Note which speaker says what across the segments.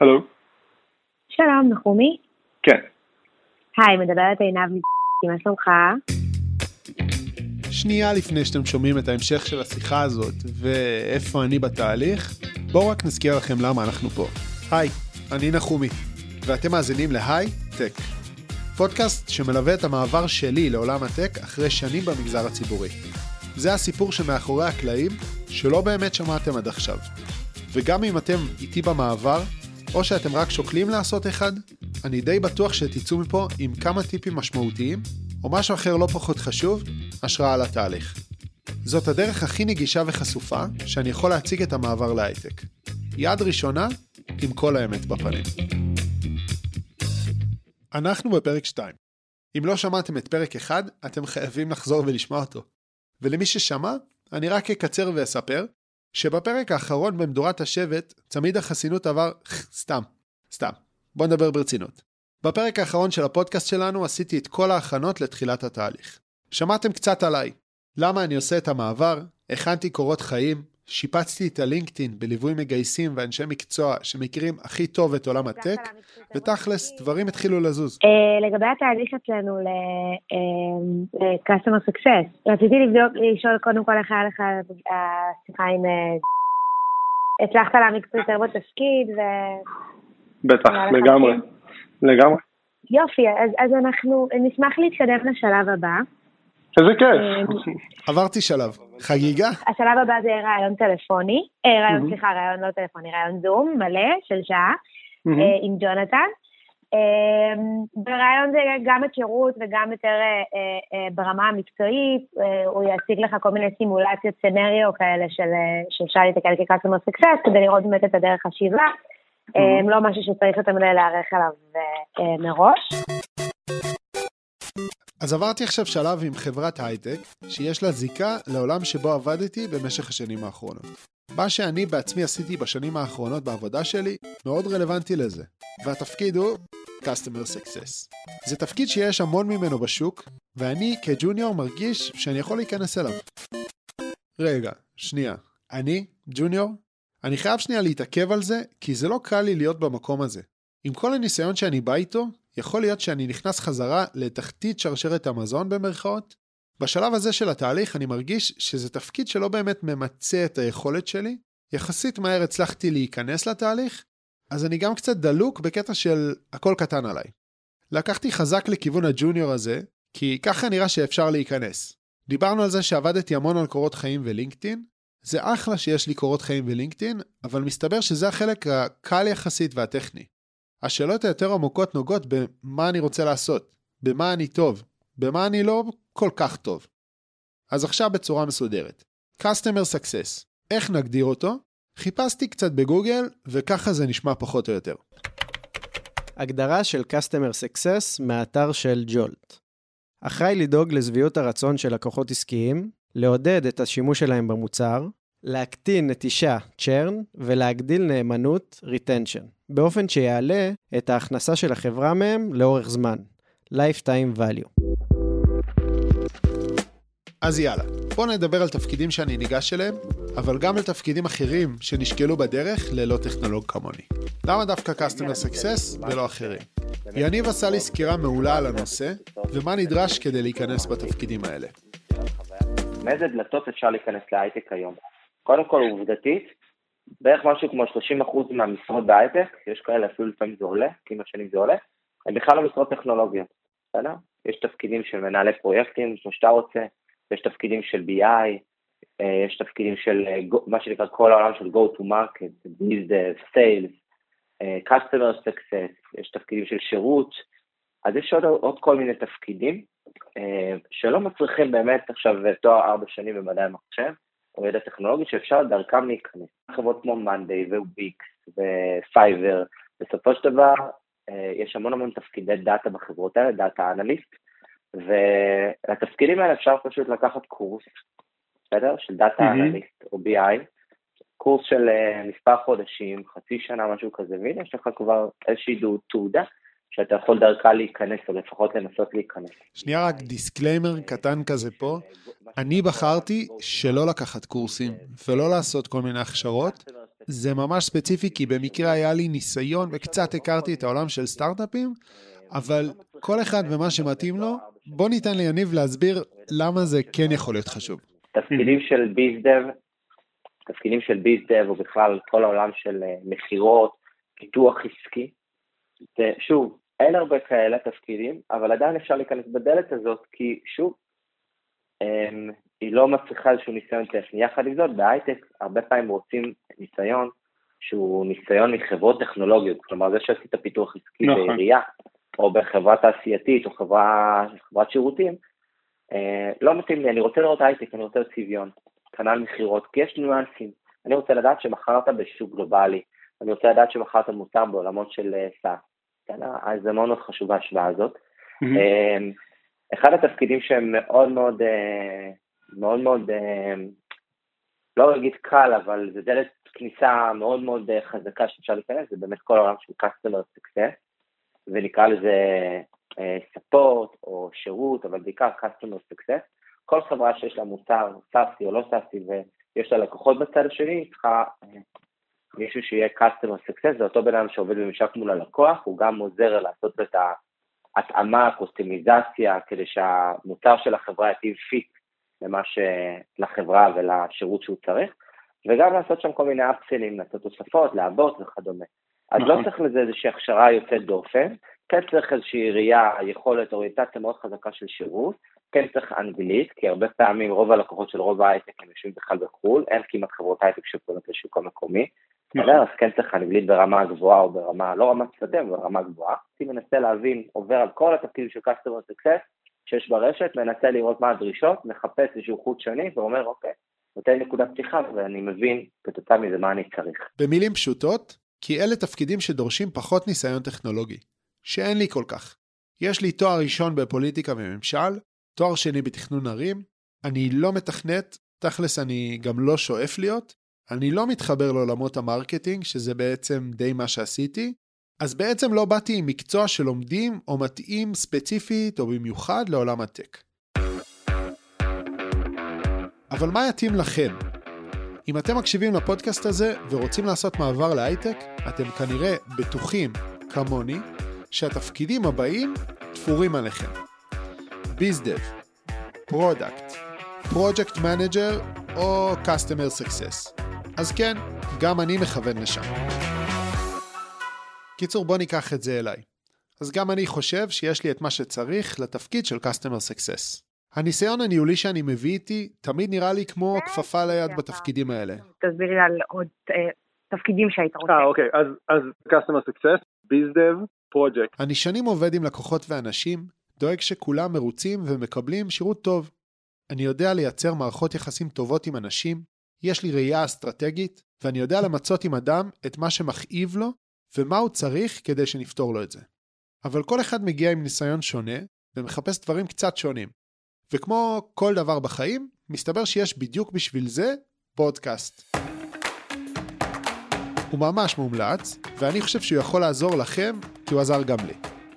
Speaker 1: הלו?
Speaker 2: שלום, נחומי.
Speaker 1: כן.
Speaker 2: היי, מדברת עינב מ... מה שלומך?
Speaker 3: שנייה לפני שאתם שומעים את ההמשך של השיחה הזאת ואיפה אני בתהליך, בואו רק נזכיר לכם למה אנחנו פה. היי, אני נחומי, ואתם מאזינים להיי טק. פודקאסט שמלווה את המעבר שלי לעולם הטק אחרי שנים במגזר הציבורי. זה הסיפור שמאחורי הקלעים שלא באמת שמעתם עד עכשיו. וגם אם אתם איתי במעבר, או שאתם רק שוקלים לעשות אחד, אני די בטוח שתצאו מפה עם כמה טיפים משמעותיים, או משהו אחר לא פחות חשוב, השראה לתהליך. זאת הדרך הכי נגישה וחשופה שאני יכול להציג את המעבר להייטק. יד ראשונה, עם כל האמת בפנים. אנחנו בפרק 2. אם לא שמעתם את פרק 1, אתם חייבים לחזור ולשמוע אותו. ולמי ששמע, אני רק אקצר ואספר שבפרק האחרון במדורת השבט, צמיד החסינות עבר סתם, סתם. בוא נדבר ברצינות. בפרק האחרון של הפודקאסט שלנו עשיתי את כל ההכנות לתחילת התהליך. שמעתם קצת עליי, למה אני עושה את המעבר, הכנתי קורות חיים, שיפצתי את הלינקדאין בליווי מגייסים ואנשי מקצוע שמכירים הכי טוב את עולם הטק, ותכלס, דברים התחילו לזוז.
Speaker 2: אה, לגבי התהליך אצלנו ל-customer אה, success, רציתי לבדוק, לשאול קודם כל איך היה לך השיחה עם... אה, הצלחת להעמיק קצת יותר בתפקיד ו...
Speaker 1: בטח, לגמרי, לגמרי.
Speaker 2: יופי, אז, אז אנחנו נשמח להתקדם לשלב הבא.
Speaker 1: איזה כיף.
Speaker 3: עברתי שלב. חגיגה?
Speaker 2: השלב הבא זה רעיון טלפוני, אה, רעיון, סליחה, רעיון לא טלפוני, רעיון זום מלא של שעה אה, עם ג'ונתן. אה, ברעיון זה גם היכרות וגם יותר ברמה המקצועית, הוא יציג לך כל מיני סימולציות סנריו כאלה של אפשר להתקל כקסטומר סקסס כדי לראות באמת את הדרך השיבה, לא משהו שצריך יותר מדי להיערך אליו מראש.
Speaker 3: אז עברתי עכשיו שלב עם חברת הייטק, שיש לה זיקה לעולם שבו עבדתי במשך השנים האחרונות. מה שאני בעצמי עשיתי בשנים האחרונות בעבודה שלי, מאוד רלוונטי לזה. והתפקיד הוא Customer Success. זה תפקיד שיש המון ממנו בשוק, ואני כג'וניור מרגיש שאני יכול להיכנס אליו. רגע, שנייה. אני, ג'וניור? אני חייב שנייה להתעכב על זה, כי זה לא קל לי להיות במקום הזה. עם כל הניסיון שאני בא איתו, יכול להיות שאני נכנס חזרה לתחתית שרשרת המזון במרכאות. בשלב הזה של התהליך אני מרגיש שזה תפקיד שלא באמת ממצה את היכולת שלי. יחסית מהר הצלחתי להיכנס לתהליך, אז אני גם קצת דלוק בקטע של הכל קטן עליי. לקחתי חזק לכיוון הג'וניור הזה, כי ככה נראה שאפשר להיכנס. דיברנו על זה שעבדתי המון על קורות חיים ולינקדאין. זה אחלה שיש לי קורות חיים ולינקדאין, אבל מסתבר שזה החלק הקל יחסית והטכני. השאלות היותר עמוקות נוגעות במה אני רוצה לעשות, במה אני טוב, במה אני לא כל כך טוב. אז עכשיו בצורה מסודרת. Customer Success, איך נגדיר אותו? חיפשתי קצת בגוגל, וככה זה נשמע פחות או יותר.
Speaker 4: הגדרה של Customer Success מהאתר של ג'ולט. אחראי לדאוג לשביעות הרצון של לקוחות עסקיים, לעודד את השימוש שלהם במוצר, להקטין נטישה, צ'רן, ולהגדיל נאמנות, retention, באופן שיעלה את ההכנסה של החברה מהם לאורך זמן, lifetime value.
Speaker 3: אז יאללה, בואו נדבר על תפקידים שאני ניגש אליהם, אבל גם על תפקידים אחרים שנשקלו בדרך ללא טכנולוג כמוני. למה דווקא Customer Success ולא אחרים? יניב עשה לי סקירה מעולה על הנושא, ומה נדרש כדי להיכנס בתפקידים האלה.
Speaker 5: מאיזה דלתות אפשר להיכנס להייטק היום? קודם כל עובדתית, בערך משהו כמו 30% מהמשרות בהייטק, יש כאלה אפילו לפעמים זה עולה, כי עם השנים זה עולה, הם בכלל לא משרות טכנולוגיות, בסדר? יש תפקידים של מנהלי פרויקטים, כמו שאתה רוצה, יש תפקידים של BI, אה, יש תפקידים של אה, מה שנקרא כל העולם של Go to Market, Business, Sales, אה, Customer Success, יש תפקידים של שירות, אז יש עוד, עוד כל מיני תפקידים שלא מצריכים באמת עכשיו תואר ארבע שנים במדעי המחשב, או ידע טכנולוגי שאפשר דרכם להיכנס. חברות כמו מאנדיי, וויקס ופייבר, בסופו של דבר אה, יש המון המון תפקידי data בחברות האלה, data analyst, ולתפקידים האלה אפשר פשוט לקחת קורס, בסדר? של data analyst או BI, קורס של אה, מספר חודשים, חצי שנה, משהו כזה, והנה יש לך כבר איזושהי תעודה שאתה יכול דרכה להיכנס, או לפחות לנסות להיכנס.
Speaker 3: שנייה רק disclaimer קטן כזה פה. אני בחרתי שלא לקחת קורסים ולא לעשות כל מיני הכשרות, זה ממש ספציפי, כי במקרה היה לי ניסיון וקצת הכרתי את העולם של סטארט-אפים, אבל כל אחד ומה שמתאים לו, בוא ניתן ליניב להסביר למה זה כן יכול להיות חשוב.
Speaker 5: תפקידים של bizdev, תפקידים של bizdev, או בכלל כל העולם של אה, מכירות, פיתוח עסקי, שוב, אין הרבה כאלה תפקידים, אבל עדיין אפשר להיכנס בדלת הזאת, כי שוב, אמ, היא לא מצריכה איזשהו ניסיון טכני. יחד עם זאת, בהייטק הרבה פעמים רוצים ניסיון שהוא ניסיון מחברות טכנולוגיות, כלומר זה שעשית פיתוח עסקי נכון. בעירייה, או בחברה תעשייתית, או חברה, חברת שירותים, אה, לא מתאים לי, אני רוצה לראות הייטק, אני רוצה לראות צביון, כנ"ל מכירות, כי יש ניואנסים. אני רוצה לדעת שמכרת בשוק גלובלי, אני רוצה לדעת שמכרת מוצר בעולמות של סאס. אה, אז זה מאוד מאוד חשוב ההשוואה הזאת. Mm-hmm. אחד התפקידים שהם מאוד מאוד, אה, מאוד מאוד, לא אגיד קל, אבל זה דלת כניסה מאוד מאוד חזקה שאפשר להיכנס, זה באמת כל העולם של customer success, ונקרא לזה ספורט או שירות, אבל בעיקר customer success. כל חברה שיש לה מוצר SaaSי או לא SaaSי ויש לה לקוחות בצד השני, צריכה מישהו שיהיה customer success, זה אותו בן אדם שעובד בממשק מול הלקוח, הוא גם עוזר לעשות את ההתאמה, קסטומיזציה, כדי שהמוצר של החברה יתאים fit למה ש... לחברה ולשירות שהוא צריך, וגם לעשות שם כל מיני upsellים, לעשות תוספות, לעבוד וכדומה. אז לא נכון. צריך לזה איזושהי הכשרה יוצאת דופן, כן צריך איזושהי ראייה, יכולת, אוריינטציה מאוד חזקה של שירות, כן צריך אנגלית, כי הרבה פעמים רוב הלקוחות של רוב ההייטק הם יושבים בכלל בחו"ל, אין כמעט חברות הייטק שפונות לשוק המקומי, אז כן צריך אנגלית ברמה גבוהה או ברמה, לא רמת שדה, אבל ברמה גבוהה. אני מנסה להבין, עובר על כל התפקידים של customer success שיש ברשת, מנסה לראות מה הדרישות, מחפש איזשהו חוט שני ואומר, אוקיי, נותן נקודת פתיחה ואני מבין כתוצאה מזה מה אני צריך.
Speaker 3: במילים פשוטות, כי אלה תפקידים שדורשים פחות ניסיון טכנולוגי, שאין לי כל כך. יש לי תואר ראשון בפוליטיקה וממשל, תואר שני בתכנון ערים, אני לא מתכנת, תכלס אני גם לא שואף להיות, אני לא מתחבר לעולמות ה marketing, שזה בעצם די מה שעשיתי, אז בעצם לא באתי עם מקצוע שלומדים או מתאים ספציפית או במיוחד לעולם ה tech. אבל מה יתאים לכם? אם אתם מקשיבים לפודקאסט הזה ורוצים לעשות מעבר להייטק, אתם כנראה בטוחים, כמוני, שהתפקידים הבאים תפורים עליכם. bizdev, product, project manager או Customer Success. אז כן, גם אני מכוון לשם. קיצור, בוא ניקח את זה אליי. אז גם אני חושב שיש לי את מה שצריך לתפקיד של Customer Success. הניסיון הניהולי שאני מביא איתי תמיד נראה לי כמו כפפה ליד בתפקידים האלה.
Speaker 2: תסביר לי על עוד אה, תפקידים שהיית רוצה.
Speaker 1: אה, אוקיי, אז, אז Customer Success, BizDev, Project.
Speaker 3: אני שנים עובד עם לקוחות ואנשים, דואג שכולם מרוצים ומקבלים שירות טוב. אני יודע לייצר מערכות יחסים טובות עם אנשים, יש לי ראייה אסטרטגית, ואני יודע למצות עם אדם את מה שמכאיב לו, ומה הוא צריך כדי שנפתור לו את זה. אבל כל אחד מגיע עם ניסיון שונה, ומחפש דברים קצת שונים. וכמו כל דבר בחיים, מסתבר שיש בדיוק בשביל זה פודקאסט. הוא ממש מומלץ, ואני חושב שהוא יכול לעזור לכם, כי הוא עזר גם לי.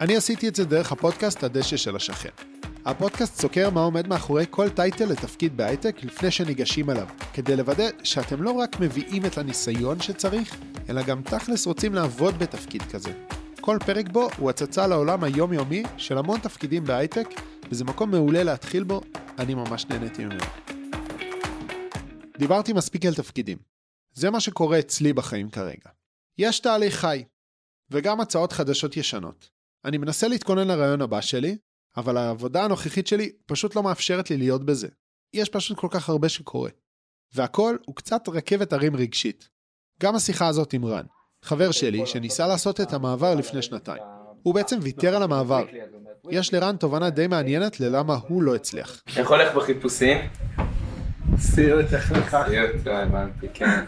Speaker 3: אני עשיתי את זה דרך הפודקאסט הדשא של השכן. הפודקאסט סוקר מה עומד מאחורי כל טייטל לתפקיד בהייטק לפני שניגשים אליו, כדי לוודא שאתם לא רק מביאים את הניסיון שצריך, אלא גם תכלס רוצים לעבוד בתפקיד כזה. כל פרק בו הוא הצצה לעולם היומיומי של המון תפקידים בהייטק, וזה מקום מעולה להתחיל בו, אני ממש נהניתי ממנו. דיברתי מספיק על תפקידים. זה מה שקורה אצלי בחיים כרגע. יש תהליך חי, וגם הצעות חדשות ישנות. אני מנסה להתכונן לרעיון הבא שלי, אבל העבודה הנוכחית שלי פשוט לא מאפשרת לי להיות בזה. יש פשוט כל כך הרבה שקורה. והכל הוא קצת רכבת הרים רגשית. גם השיחה הזאת עם רן, חבר שלי שניסה לעשות את המעבר לפני שנתיים. הוא בעצם ויתר על המעבר. יש לרן תובנה די מעניינת ללמה הוא לא הצליח.
Speaker 6: איך הולך בחיפושים?
Speaker 1: סיוט, איך לך?
Speaker 6: סיוט, הבנתי, כן.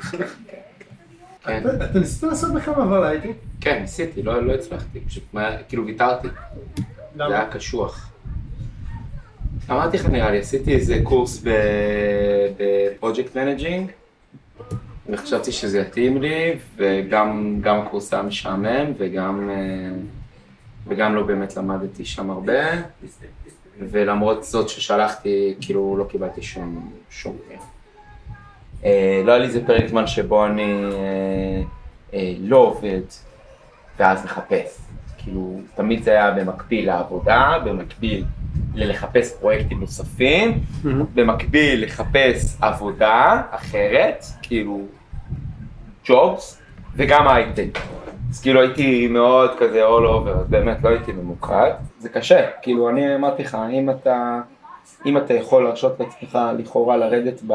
Speaker 1: כן. אתה ניסית לעשות בכלל מעבר להייטק?
Speaker 6: כן, ניסיתי, לא, לא הצלחתי, פשוט כאילו ויתרתי. זה היה קשוח. אמרתי לך נראה לי, עשיתי איזה קורס ב project managing, וחשבתי שזה יתאים לי, וגם הקורס היה משעמם, וגם, אה, וגם לא באמת למדתי שם הרבה, ולמרות זאת ששלחתי, כאילו לא קיבלתי שום, שום אה, לא היה לי איזה פרק זמן שבו אני אה, אה, לא עובד ואז מחפש. כאילו, תמיד זה היה במקביל לעבודה, במקביל ללחפש פרויקטים נוספים, mm-hmm. במקביל לחפש עבודה אחרת, כאילו ג'ובס, וגם הייטק. אז כאילו הייתי מאוד כזה all over, אז באמת לא הייתי ממוקד. זה קשה, כאילו אני אמרתי לך, אם אתה, אם אתה יכול להרשות לעצמך לכאורה לרדת ב,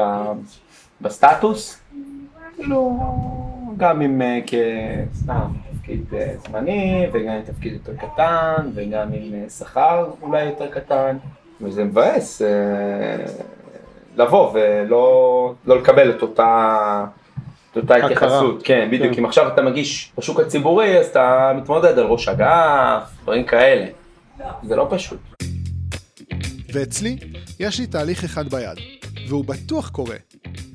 Speaker 6: בסטטוס, כאילו גם אם אה, כסתם תפקיד אה, זמני, וגם עם תפקיד יותר קטן, וגם עם אה, שכר אולי יותר קטן, וזה מבאס לבוא ולא לא לקבל את אותה... את אותה התייחסות, כן, בדיוק, כן. אם עכשיו אתה מגיש בשוק הציבורי, אז אתה מתמודד על ראש אגף, דברים כאלה. זה לא פשוט.
Speaker 3: ואצלי, יש לי תהליך אחד ביד, והוא בטוח קורה,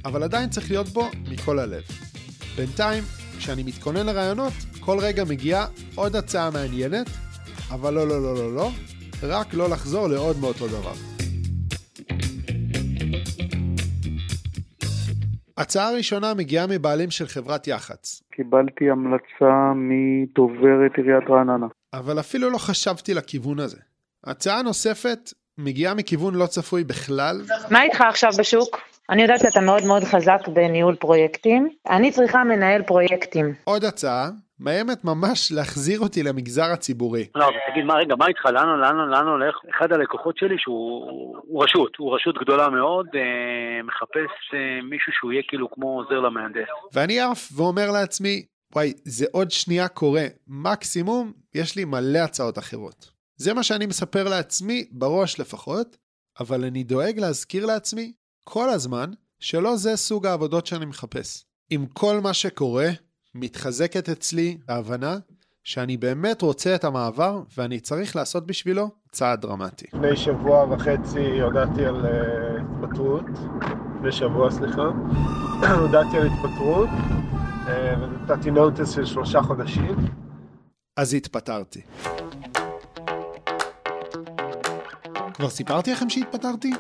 Speaker 3: אבל עדיין צריך להיות בו מכל הלב. בינתיים, כשאני מתכונן לרעיונות, כל רגע מגיעה עוד הצעה מעניינת, אבל לא, לא, לא, לא, לא, רק לא לחזור לעוד מאותו דבר. הצעה ראשונה מגיעה מבעלים של חברת יח"צ.
Speaker 7: קיבלתי המלצה מדוברת עיריית רעננה.
Speaker 3: אבל אפילו לא חשבתי לכיוון הזה. הצעה נוספת מגיעה מכיוון לא צפוי בכלל.
Speaker 8: מה איתך עכשיו בשוק? אני יודעת שאתה מאוד מאוד חזק בניהול פרויקטים. אני צריכה מנהל פרויקטים.
Speaker 3: עוד הצעה, מאיימת ממש להחזיר אותי למגזר הציבורי.
Speaker 9: לא, תגיד, מה, רגע, מה איתך? לאן, לאן, לאן הולך? אחד הלקוחות שלי שהוא רשות, הוא רשות גדולה מאוד, אה, מחפש אה, מישהו שהוא יהיה כאילו כמו עוזר למהנדס.
Speaker 3: ואני עף ואומר לעצמי, וואי, זה עוד שנייה קורה. מקסימום, יש לי מלא הצעות אחרות. זה מה שאני מספר לעצמי, בראש לפחות, אבל אני דואג להזכיר לעצמי כל הזמן שלא זה סוג העבודות שאני מחפש. עם כל מה שקורה, מתחזקת אצלי ההבנה שאני באמת רוצה את המעבר ואני צריך לעשות בשבילו צעד דרמטי.
Speaker 1: לפני שבוע וחצי הודעתי על uh, התפטרות, לפני שבוע סליחה, הודעתי על התפטרות uh, ונתתי נוטס של שלושה חודשים.
Speaker 3: אז התפטרתי. כבר סיפרתי לכם שהתפטרתי?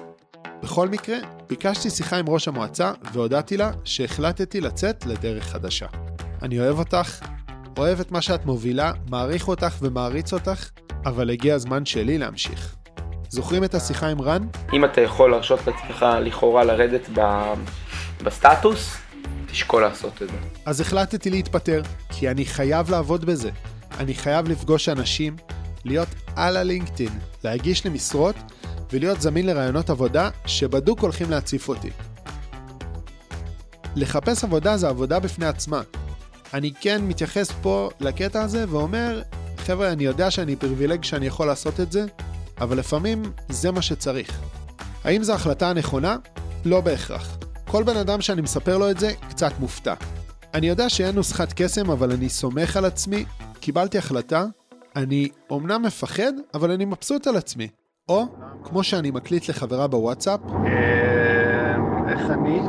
Speaker 3: בכל מקרה, ביקשתי שיחה עם ראש המועצה והודעתי לה שהחלטתי לצאת לדרך חדשה. אני אוהב אותך, אוהב את מה שאת מובילה, מעריך אותך ומעריץ אותך, אבל הגיע הזמן שלי להמשיך. זוכרים את השיחה עם רן?
Speaker 6: אם אתה יכול להרשות לעצמך לכאורה לרדת ב... בסטטוס, תשקול לעשות את זה.
Speaker 3: אז החלטתי להתפטר, כי אני חייב לעבוד בזה. אני חייב לפגוש אנשים, להיות על הלינקדאין, להגיש למשרות ולהיות זמין לרעיונות עבודה שבדוק הולכים להציף אותי. לחפש עבודה זה עבודה בפני עצמה. אני כן מתייחס פה לקטע הזה ואומר, חבר'ה, אני יודע שאני פריבילג שאני יכול לעשות את זה, אבל לפעמים זה מה שצריך. האם זו החלטה הנכונה? לא בהכרח. כל בן אדם שאני מספר לו את זה, קצת מופתע. אני יודע שאין נוסחת קסם, אבל אני סומך על עצמי, קיבלתי החלטה, אני אומנם מפחד, אבל אני מבסוט על עצמי. או, כמו שאני מקליט לחברה בוואטסאפ,
Speaker 1: אה, איך אני?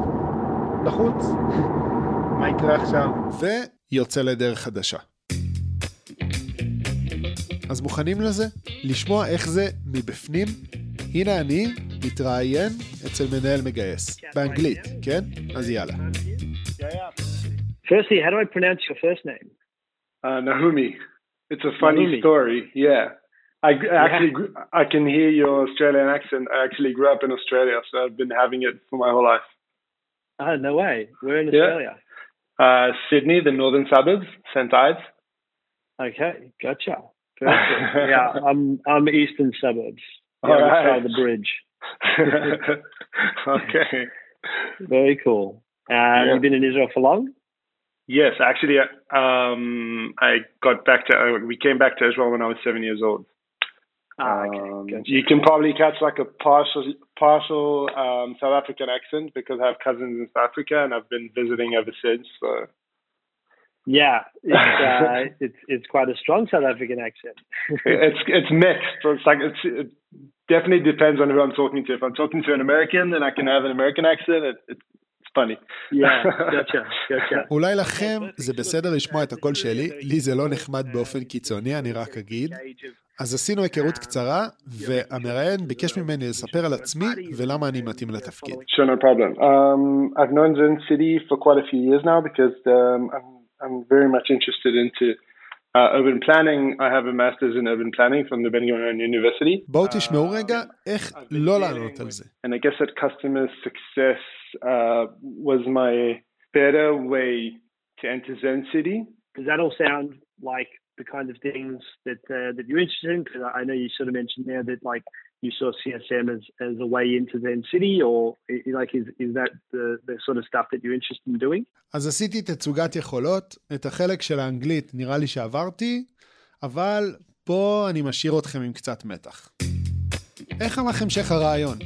Speaker 1: לחוץ? מה יקרה עכשיו?
Speaker 3: ויוצא לדרך חדשה. אז מוכנים לזה? לשמוע איך זה מבפנים? הנה אני מתראיין אצל מנהל מגייס, באנגלית, כן? אז יאללה.
Speaker 10: Firstly, how do I pronounce your first name?
Speaker 1: Uh, Nahumi. It's a funny Nahumi. story, yeah. I actually yeah. I can hear your Australian accent. I actually grew up in Australia, so I've been having it for my whole life.
Speaker 10: Oh no way! We're in Australia. Yeah.
Speaker 1: Uh, Sydney, the northern suburbs, St Ives.
Speaker 10: Okay, gotcha. yeah, I'm I'm eastern suburbs. The All right. side of the bridge.
Speaker 1: okay.
Speaker 10: Very cool. Uh, yeah. You've been in Israel for long?
Speaker 1: Yes, actually, um, I got back to. Uh, we came back to Israel when I was seven years old.
Speaker 10: Ah, okay.
Speaker 1: um, you can probably catch like a partial partial um, South African accent because I have cousins in South Africa and I've been visiting ever since. So.
Speaker 10: Yeah, it's, uh, it's it's quite a strong South African accent.
Speaker 1: it's it's mixed. It's like it's it definitely depends on who I'm talking to. If I'm talking to an American, then I can have an American accent. It, it,
Speaker 3: אולי לכם זה בסדר לשמוע את הקול שלי, לי זה לא נחמד באופן קיצוני, אני רק אגיד. אז עשינו היכרות קצרה, והמראיין ביקש ממני לספר על עצמי ולמה אני מתאים לתפקיד.
Speaker 1: Sure, no problem. Um, I've known Zen City for quite a few years now because um, I'm, I'm very much interested into uh, urban planning. I have a master's in urban planning from the Ben Gurion University.
Speaker 3: בואו תשמעו רגע איך לא לענות על זה.
Speaker 1: And I guess that customer success uh, was my better way to enter Zen City.
Speaker 10: Does that all sound like the kind of things that uh, that you're interested in? Because I know you sort of mentioned there that like you saw CSM as, as a way into Zen City, or like is, is that the, the sort of stuff that you're interested in doing?
Speaker 3: אז עשיתי תצוגת יכולות, את החלק של האנגלית נראה לי שעברתי, אבל פה אני משאיר אתכם עם קצת מתח. איך הלך המשך הרעיון?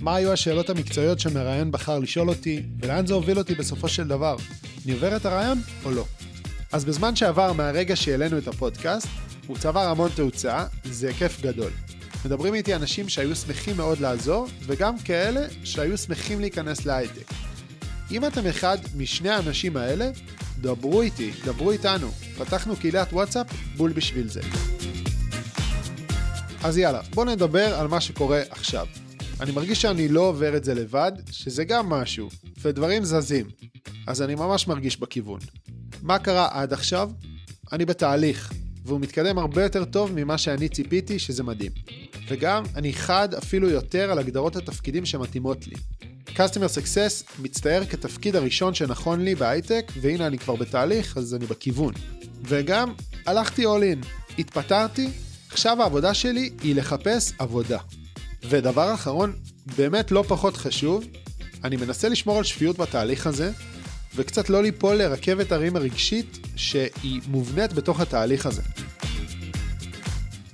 Speaker 3: מה היו השאלות המקצועיות שמראיין בחר לשאול אותי, ולאן זה הוביל אותי בסופו של דבר? אני עובר את הרעיון או לא? אז בזמן שעבר מהרגע שהעלינו את הפודקאסט, הוא צבר המון תאוצה, זה כיף גדול. מדברים איתי אנשים שהיו שמחים מאוד לעזור, וגם כאלה שהיו שמחים להיכנס להייטק. אם אתם אחד משני האנשים האלה, דברו איתי, דברו איתנו. פתחנו קהילת וואטסאפ בול בשביל זה. אז יאללה, בואו נדבר על מה שקורה עכשיו. אני מרגיש שאני לא עובר את זה לבד, שזה גם משהו, ודברים זזים. אז אני ממש מרגיש בכיוון. מה קרה עד עכשיו? אני בתהליך, והוא מתקדם הרבה יותר טוב ממה שאני ציפיתי, שזה מדהים. וגם, אני חד אפילו יותר על הגדרות התפקידים שמתאימות לי. Customer Success מצטייר כתפקיד הראשון שנכון לי בהייטק, והנה אני כבר בתהליך, אז אני בכיוון. וגם, הלכתי all in, התפטרתי, עכשיו העבודה שלי היא לחפש עבודה. ודבר אחרון, באמת לא פחות חשוב, אני מנסה לשמור על שפיות בתהליך הזה, וקצת לא ליפול לרכבת הרים הרגשית שהיא מובנית בתוך התהליך הזה.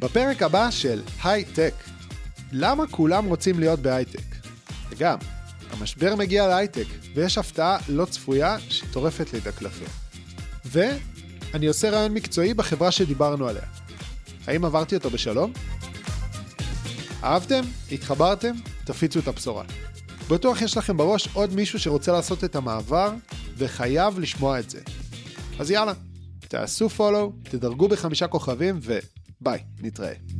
Speaker 3: בפרק הבא של הייטק, למה כולם רוצים להיות בהייטק? וגם, המשבר מגיע להייטק, ויש הפתעה לא צפויה שטורפת לי את הקלפים. ואני עושה רעיון מקצועי בחברה שדיברנו עליה. האם עברתי אותו בשלום? אהבתם? התחברתם? תפיצו את הבשורה. בטוח יש לכם בראש עוד מישהו שרוצה לעשות את המעבר, וחייב לשמוע את זה. אז יאללה, תעשו פולו, תדרגו בחמישה כוכבים, וביי, נתראה.